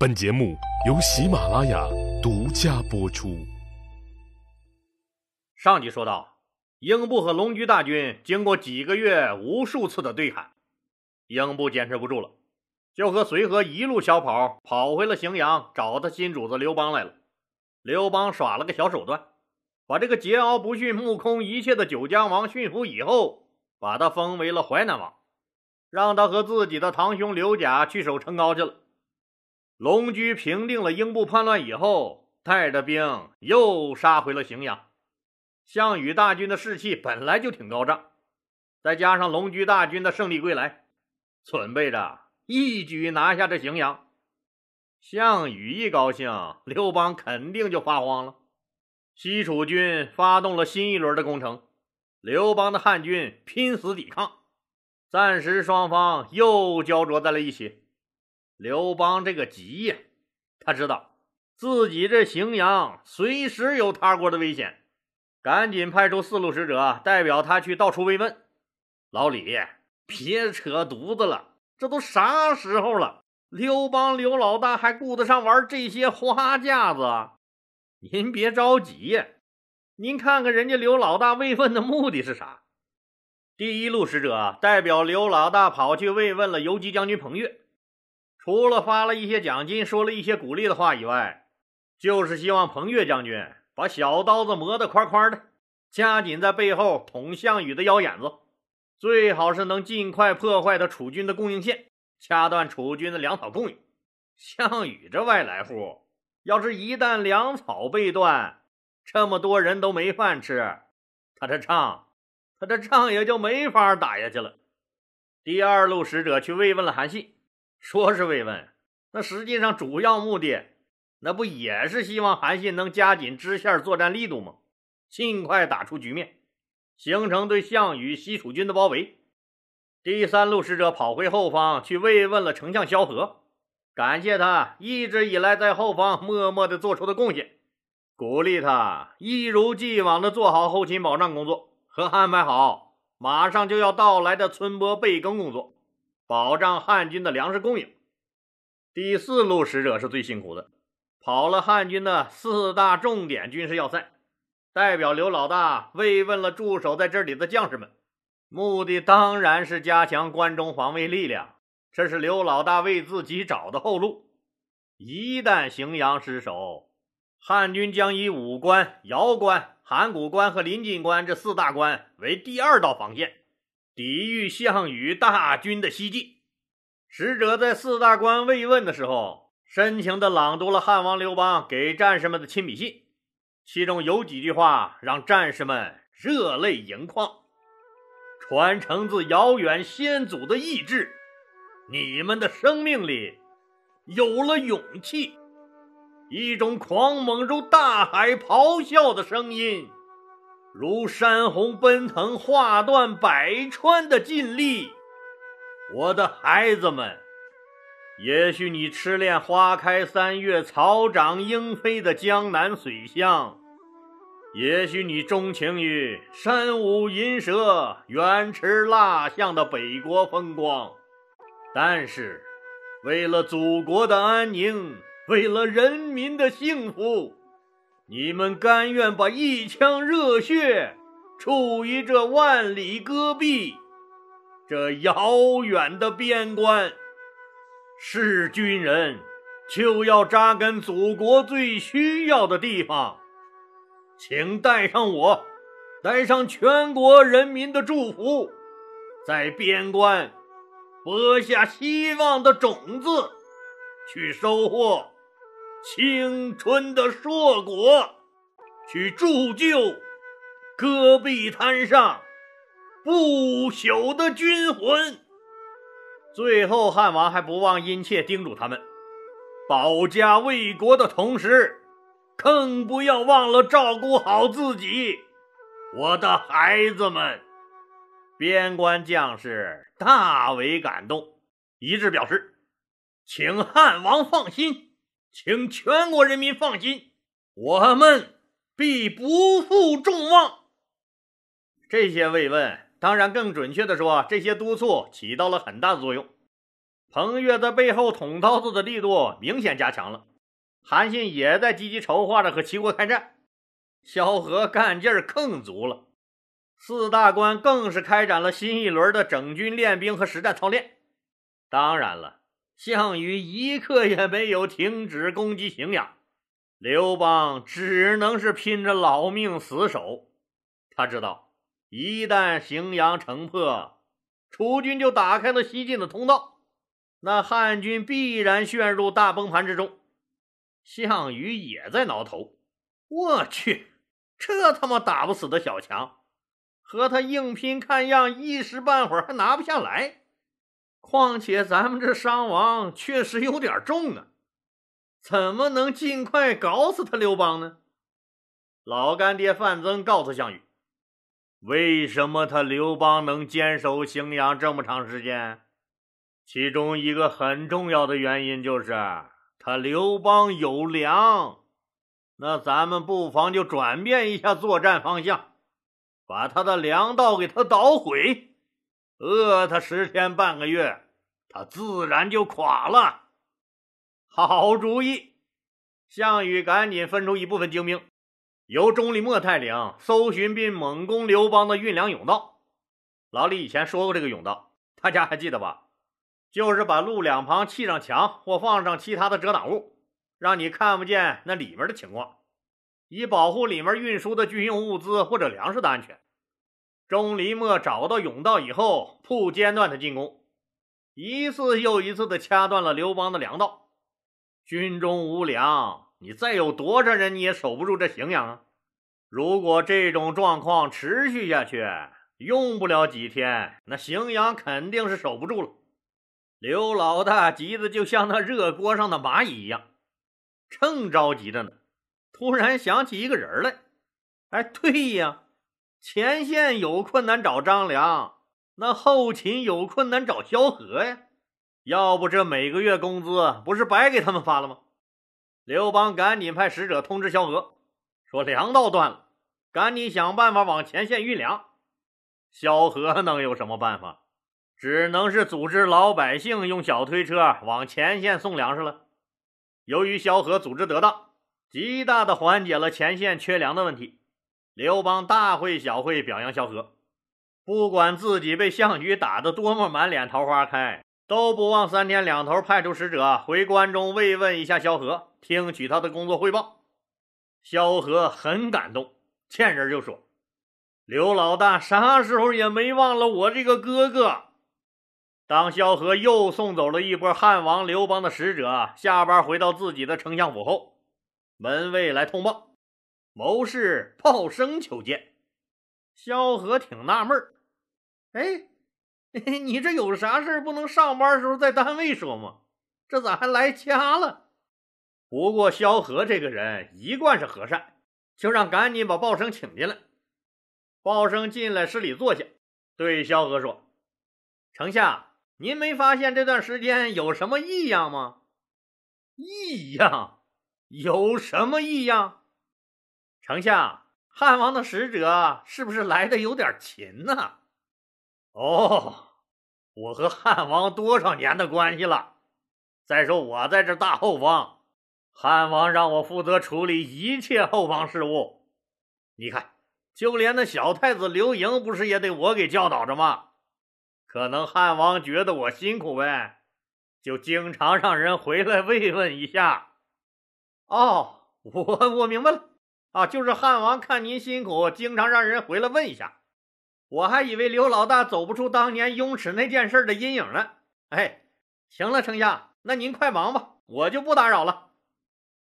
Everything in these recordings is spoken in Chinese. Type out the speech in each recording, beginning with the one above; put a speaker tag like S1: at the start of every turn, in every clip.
S1: 本节目由喜马拉雅独家播出。
S2: 上集说到，英布和龙驹大军经过几个月无数次的对砍，英布坚持不住了，就和随和一路小跑，跑回了荥阳，找他新主子刘邦来了。刘邦耍了个小手段，把这个桀骜不驯、目空一切的九江王驯服以后，把他封为了淮南王，让他和自己的堂兄刘贾去守成皋去了。龙驹平定了英布叛乱以后，带着兵又杀回了荥阳。项羽大军的士气本来就挺高涨，再加上龙驹大军的胜利归来，准备着一举拿下这荥阳。项羽一高兴，刘邦肯定就发慌了。西楚军发动了新一轮的攻城，刘邦的汉军拼死抵抗，暂时双方又焦灼在了一起。刘邦这个急呀，他知道自己这荥阳随时有塌锅的危险，赶紧派出四路使者代表他去到处慰问。老李，别扯犊子了，这都啥时候了？刘邦刘老大还顾得上玩这些花架子？您别着急呀，您看看人家刘老大慰问的目的是啥？第一路使者代表刘老大跑去慰问了游击将军彭越。除了发了一些奖金，说了一些鼓励的话以外，就是希望彭越将军把小刀子磨得宽宽的，加紧在背后捅项羽的腰眼子，最好是能尽快破坏他楚军的供应线，掐断楚军的粮草供应。项羽这外来户，要是一旦粮草被断，这么多人都没饭吃，他这仗，他这仗也就没法打下去了。第二路使者去慰问了韩信。说是慰问，那实际上主要目的，那不也是希望韩信能加紧支线作战力度吗？尽快打出局面，形成对项羽西楚军的包围。第三路使者跑回后方去慰问了丞相萧何，感谢他一直以来在后方默默的做出的贡献，鼓励他一如既往的做好后勤保障工作和安排好马上就要到来的春播备耕工作。保障汉军的粮食供应。第四路使者是最辛苦的，跑了汉军的四大重点军事要塞，代表刘老大慰问了驻守在这里的将士们，目的当然是加强关中防卫力量。这是刘老大为自己找的后路。一旦荥阳失守，汉军将以武关、瑶关、函谷关和临晋关这四大关为第二道防线。抵御项羽大军的西进，使者在四大关慰问的时候，深情地朗读了汉王刘邦给战士们的亲笔信，其中有几句话让战士们热泪盈眶。传承自遥远先祖的意志，你们的生命里有了勇气，一种狂猛如大海咆哮的声音。如山洪奔腾，划断百川的劲力，我的孩子们，也许你痴恋花开三月、草长莺飞的江南水乡，也许你钟情于山舞银蛇、原驰蜡象的北国风光，但是，为了祖国的安宁，为了人民的幸福。你们甘愿把一腔热血处于这万里戈壁，这遥远的边关？是军人就要扎根祖国最需要的地方。请带上我，带上全国人民的祝福，在边关播下希望的种子，去收获。青春的硕果，去铸就戈壁滩上不朽的军魂。最后，汉王还不忘殷切叮嘱他们：保家卫国的同时，更不要忘了照顾好自己。我的孩子们，边关将士大为感动，一致表示：请汉王放心。请全国人民放心，我们必不负众望。这些慰问，当然更准确的说，这些督促起到了很大的作用。彭越在背后捅刀子的力度明显加强了，韩信也在积极筹划着和齐国开战，萧何干劲儿更足了。四大关更是开展了新一轮的整军练兵和实战操练。当然了，项羽一刻也没有停止攻击荥阳，刘邦只能是拼着老命死守。他知道，一旦荥阳城破，楚军就打开了西进的通道。那汉军必然陷入大崩盘之中，项羽也在挠头。我去，这他妈打不死的小强，和他硬拼，看样一时半会儿还拿不下来。况且咱们这伤亡确实有点重啊，怎么能尽快搞死他刘邦呢？老干爹范增告诉项羽，为什么他刘邦能坚守荥阳这么长时间？其中一个很重要的原因就是他刘邦有粮，那咱们不妨就转变一下作战方向，把他的粮道给他捣毁，饿他十天半个月，他自然就垮了。好主意！项羽赶紧分出一部分精兵，由钟离墨带领搜寻并猛攻刘邦的运粮甬道。老李以前说过这个甬道，大家还记得吧？就是把路两旁砌上墙，或放上其他的遮挡物，让你看不见那里面的情况，以保护里面运输的军用物资或者粮食的安全。钟离莫找到甬道以后，不间断的进攻，一次又一次的掐断了刘邦的粮道。军中无粮，你再有多少人，你也守不住这荥阳啊！如果这种状况持续下去，用不了几天，那荥阳肯定是守不住了。刘老大急得就像那热锅上的蚂蚁一样，正着急着呢，突然想起一个人来。哎，对呀，前线有困难找张良，那后勤有困难找萧何呀。要不这每个月工资不是白给他们发了吗？刘邦赶紧派使者通知萧何，说粮道断了，赶紧想办法往前线运粮。萧何能有什么办法？只能是组织老百姓用小推车往前线送粮食了。由于萧何组织得当，极大的缓解了前线缺粮的问题。刘邦大会小会表扬萧何，不管自己被项羽打得多么满脸桃花开，都不忘三天两头派出使者回关中慰问一下萧何，听取他的工作汇报。萧何很感动，见人就说：“刘老大啥时候也没忘了我这个哥哥。”当萧何又送走了一波汉王刘邦的使者，下班回到自己的丞相府后，门卫来通报，谋士鲍生求见。萧何挺纳闷儿，哎，你这有啥事不能上班时候在单位说吗？这咋还来家了？不过萧何这个人一贯是和善，就让赶紧把鲍生请进来。鲍生进来施礼坐下，对萧何说：“丞相。”您没发现这段时间有什么异样吗？异样？有什么异样？丞相，汉王的使者是不是来的有点勤呢？哦，我和汉王多少年的关系了？再说我在这大后方，汉王让我负责处理一切后方事务。你看，就连那小太子刘盈，不是也得我给教导着吗？可能汉王觉得我辛苦呗，就经常让人回来慰问一下。哦，我我明白了啊，就是汉王看您辛苦，经常让人回来问一下。我还以为刘老大走不出当年雍齿那件事的阴影呢。哎，行了，丞相，那您快忙吧，我就不打扰了。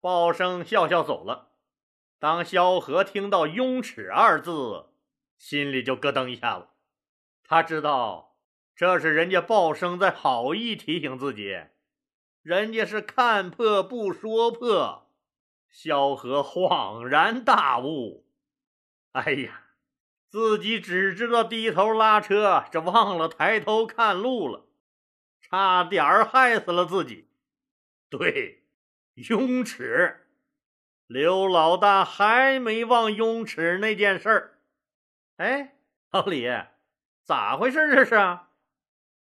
S2: 鲍生笑笑走了。当萧何听到“雍齿”二字，心里就咯噔一下子，他知道。这是人家鲍生在好意提醒自己，人家是看破不说破。萧何恍然大悟：“哎呀，自己只知道低头拉车，这忘了抬头看路了，差点害死了自己。”对，雍齿，刘老大还没忘雍齿那件事。哎，老李，咋回事？这是？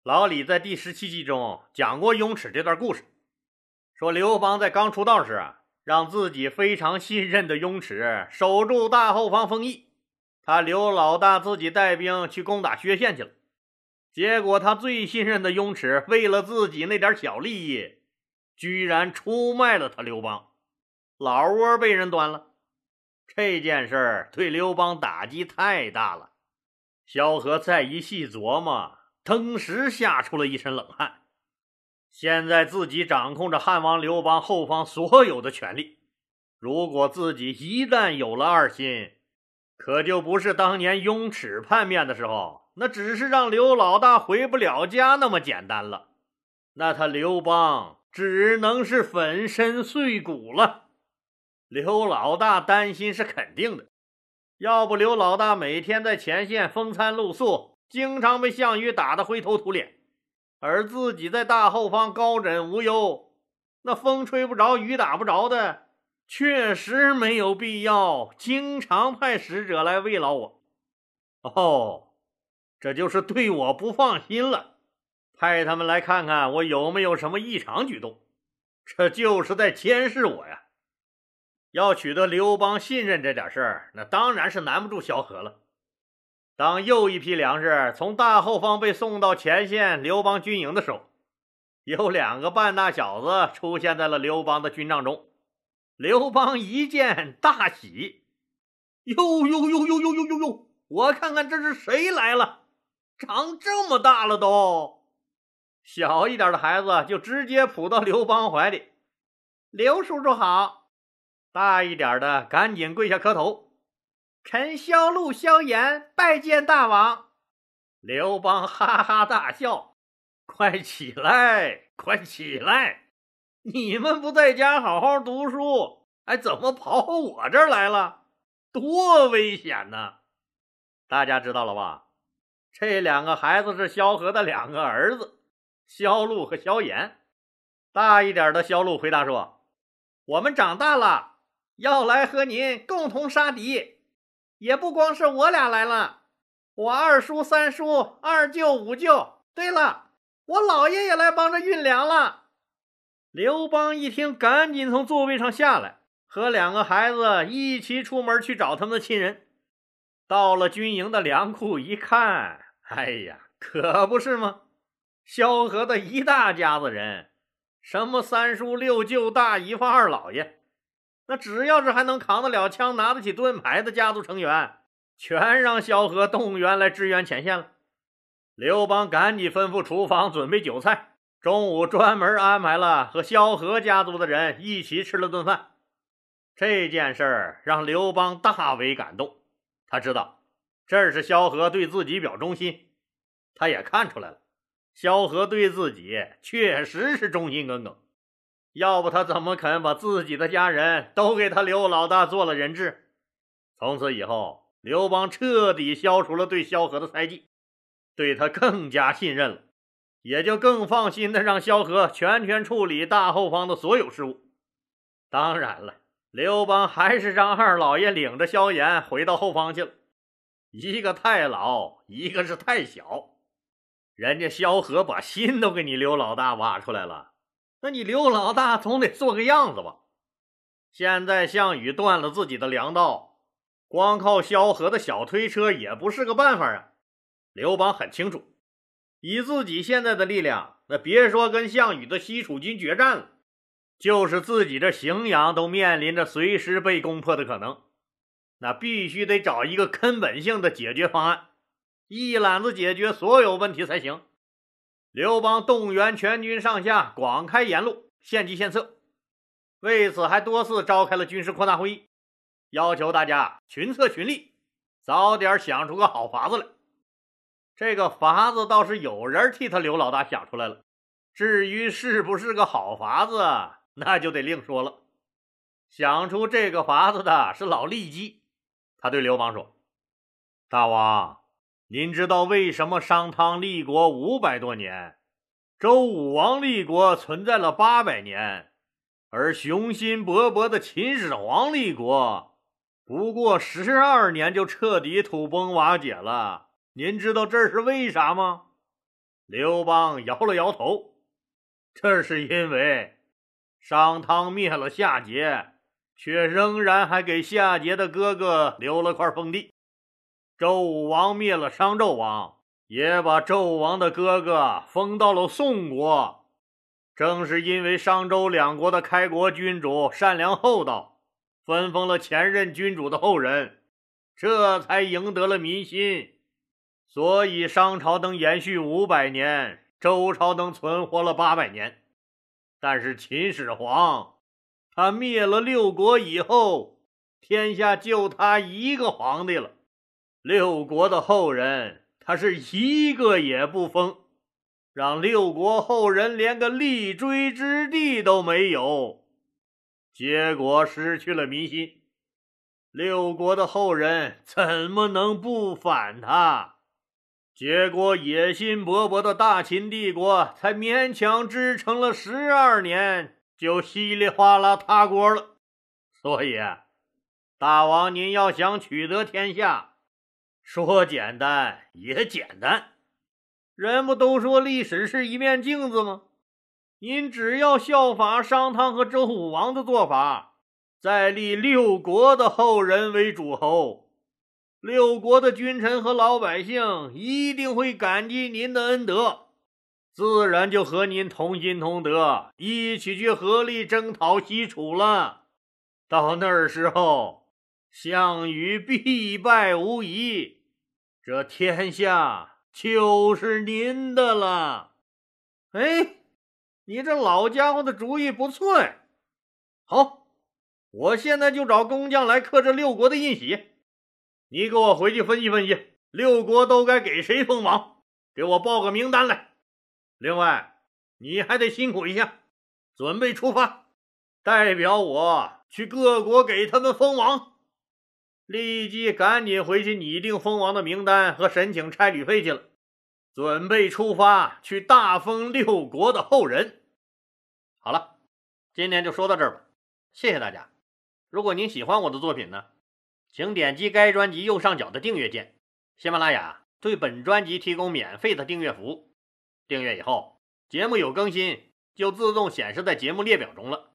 S2: 老李在第十七集中讲过雍齿这段故事，说刘邦在刚出道时啊，让自己非常信任的雍齿守住大后方丰邑，他刘老大自己带兵去攻打薛县去了。结果他最信任的雍齿为了自己那点小利益，居然出卖了他刘邦，老窝被人端了。这件事儿对刘邦打击太大了，萧何再一细琢磨。登时吓出了一身冷汗。现在自己掌控着汉王刘邦后方所有的权力，如果自己一旦有了二心，可就不是当年雍齿叛变的时候，那只是让刘老大回不了家那么简单了。那他刘邦只能是粉身碎骨了。刘老大担心是肯定的，要不刘老大每天在前线风餐露宿。经常被项羽打得灰头土脸，而自己在大后方高枕无忧，那风吹不着，雨打不着的，确实没有必要经常派使者来慰劳我。哦，这就是对我不放心了，派他们来看看我有没有什么异常举动，这就是在监视我呀。要取得刘邦信任这点事儿，那当然是难不住萧何了。当又一批粮食从大后方被送到前线刘邦军营的时候，有两个半大小子出现在了刘邦的军帐中。刘邦一见大喜：“呦呦呦呦呦呦呦呦！我看看这是谁来了？长这么大了都！”小一点的孩子就直接扑到刘邦怀里：“刘叔叔好！”大一点的赶紧跪下磕头。臣萧路萧炎拜见大王。刘邦哈哈大笑：“快起来，快起来！你们不在家好好读书，哎，怎么跑我这儿来了？多危险呢！”大家知道了吧？这两个孩子是萧何的两个儿子，萧路和萧炎。大一点的萧路回答说：“我们长大了，要来和您共同杀敌。”也不光是我俩来了，我二叔、三叔、二舅、五舅，对了，我姥爷也来帮着运粮了。刘邦一听，赶紧从座位上下来，和两个孩子一起出门去找他们的亲人。到了军营的粮库一看，哎呀，可不是吗？萧何的一大家子人，什么三叔、六舅、大姨夫、二老爷。那只要是还能扛得了枪、拿得起盾牌的家族成员，全让萧何动员来支援前线了。刘邦赶紧吩咐厨房准备酒菜，中午专门安排了和萧何家族的人一起吃了顿饭。这件事儿让刘邦大为感动，他知道这是萧何对自己表忠心，他也看出来了，萧何对自己确实是忠心耿耿。要不他怎么肯把自己的家人都给他刘老大做了人质？从此以后，刘邦彻底消除了对萧何的猜忌，对他更加信任了，也就更放心的让萧何全权处理大后方的所有事务。当然了，刘邦还是让二老爷领着萧炎回到后方去了，一个太老，一个是太小，人家萧何把心都给你刘老大挖出来了。那你刘老大总得做个样子吧？现在项羽断了自己的粮道，光靠萧何的小推车也不是个办法啊。刘邦很清楚，以自己现在的力量，那别说跟项羽的西楚军决战了，就是自己这荥阳都面临着随时被攻破的可能。那必须得找一个根本性的解决方案，一揽子解决所有问题才行。刘邦动员全军上下，广开言路，献计献策。为此，还多次召开了军事扩大会议，要求大家群策群力，早点想出个好法子来。这个法子倒是有人替他刘老大想出来了，至于是不是个好法子，那就得另说了。想出这个法子的是老骊姬，他对刘邦说：“大王。”您知道为什么商汤立国五百多年，周武王立国存在了八百年，而雄心勃勃的秦始皇立国不过十二年就彻底土崩瓦解了？您知道这是为啥吗？刘邦摇了摇头，这是因为商汤灭了夏桀，却仍然还给夏桀的哥哥留了块封地；周武王灭了商纣王，也把纣王的哥哥封到了宋国。正是因为商周两国的开国君主善良厚道，分封了前任君主的后人，这才赢得了民心。所以商朝能延续五百年，周朝能存活了八百年。但是秦始皇，他灭了六国以后，天下就他一个皇帝了，六国的后人他是一个也不封，让六国后人连个立锥之地都没有，结果失去了民心。六国的后人怎么能不反他？结果，野心勃勃的大秦帝国才勉强支撑了十二年，就稀里哗啦塌锅了。所以，大王您要想取得天下，说简单也简单。人不都说历史是一面镜子吗？您只要效法商汤和周武王的做法，再立六国的后人为诸侯。六国的君臣和老百姓一定会感激您的恩德，自然就和您同心同德，一起去合力征讨西楚了。到那时候，项羽必败无疑，这天下就是您的了。哎，你这老家伙的主意不错呀！好，我现在就找工匠来刻这六国的印玺。你给我回去分析分析，六国都该给谁封王？给我报个名单来。另外，你还得辛苦一下，准备出发，代表我去各国给他们封王。立即赶紧回去拟定封王的名单和申请差旅费去了，准备出发去大封六国的后人。好了，今天就说到这儿吧，谢谢大家。如果您喜欢我的作品呢？请点击该专辑右上角的订阅键。喜马拉雅对本专辑提供免费的订阅服务，订阅以后，节目有更新就自动显示在节目列表中了，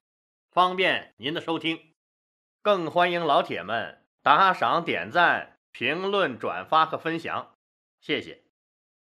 S2: 方便您的收听。更欢迎老铁们打赏、点赞、评论、转发和分享，谢谢。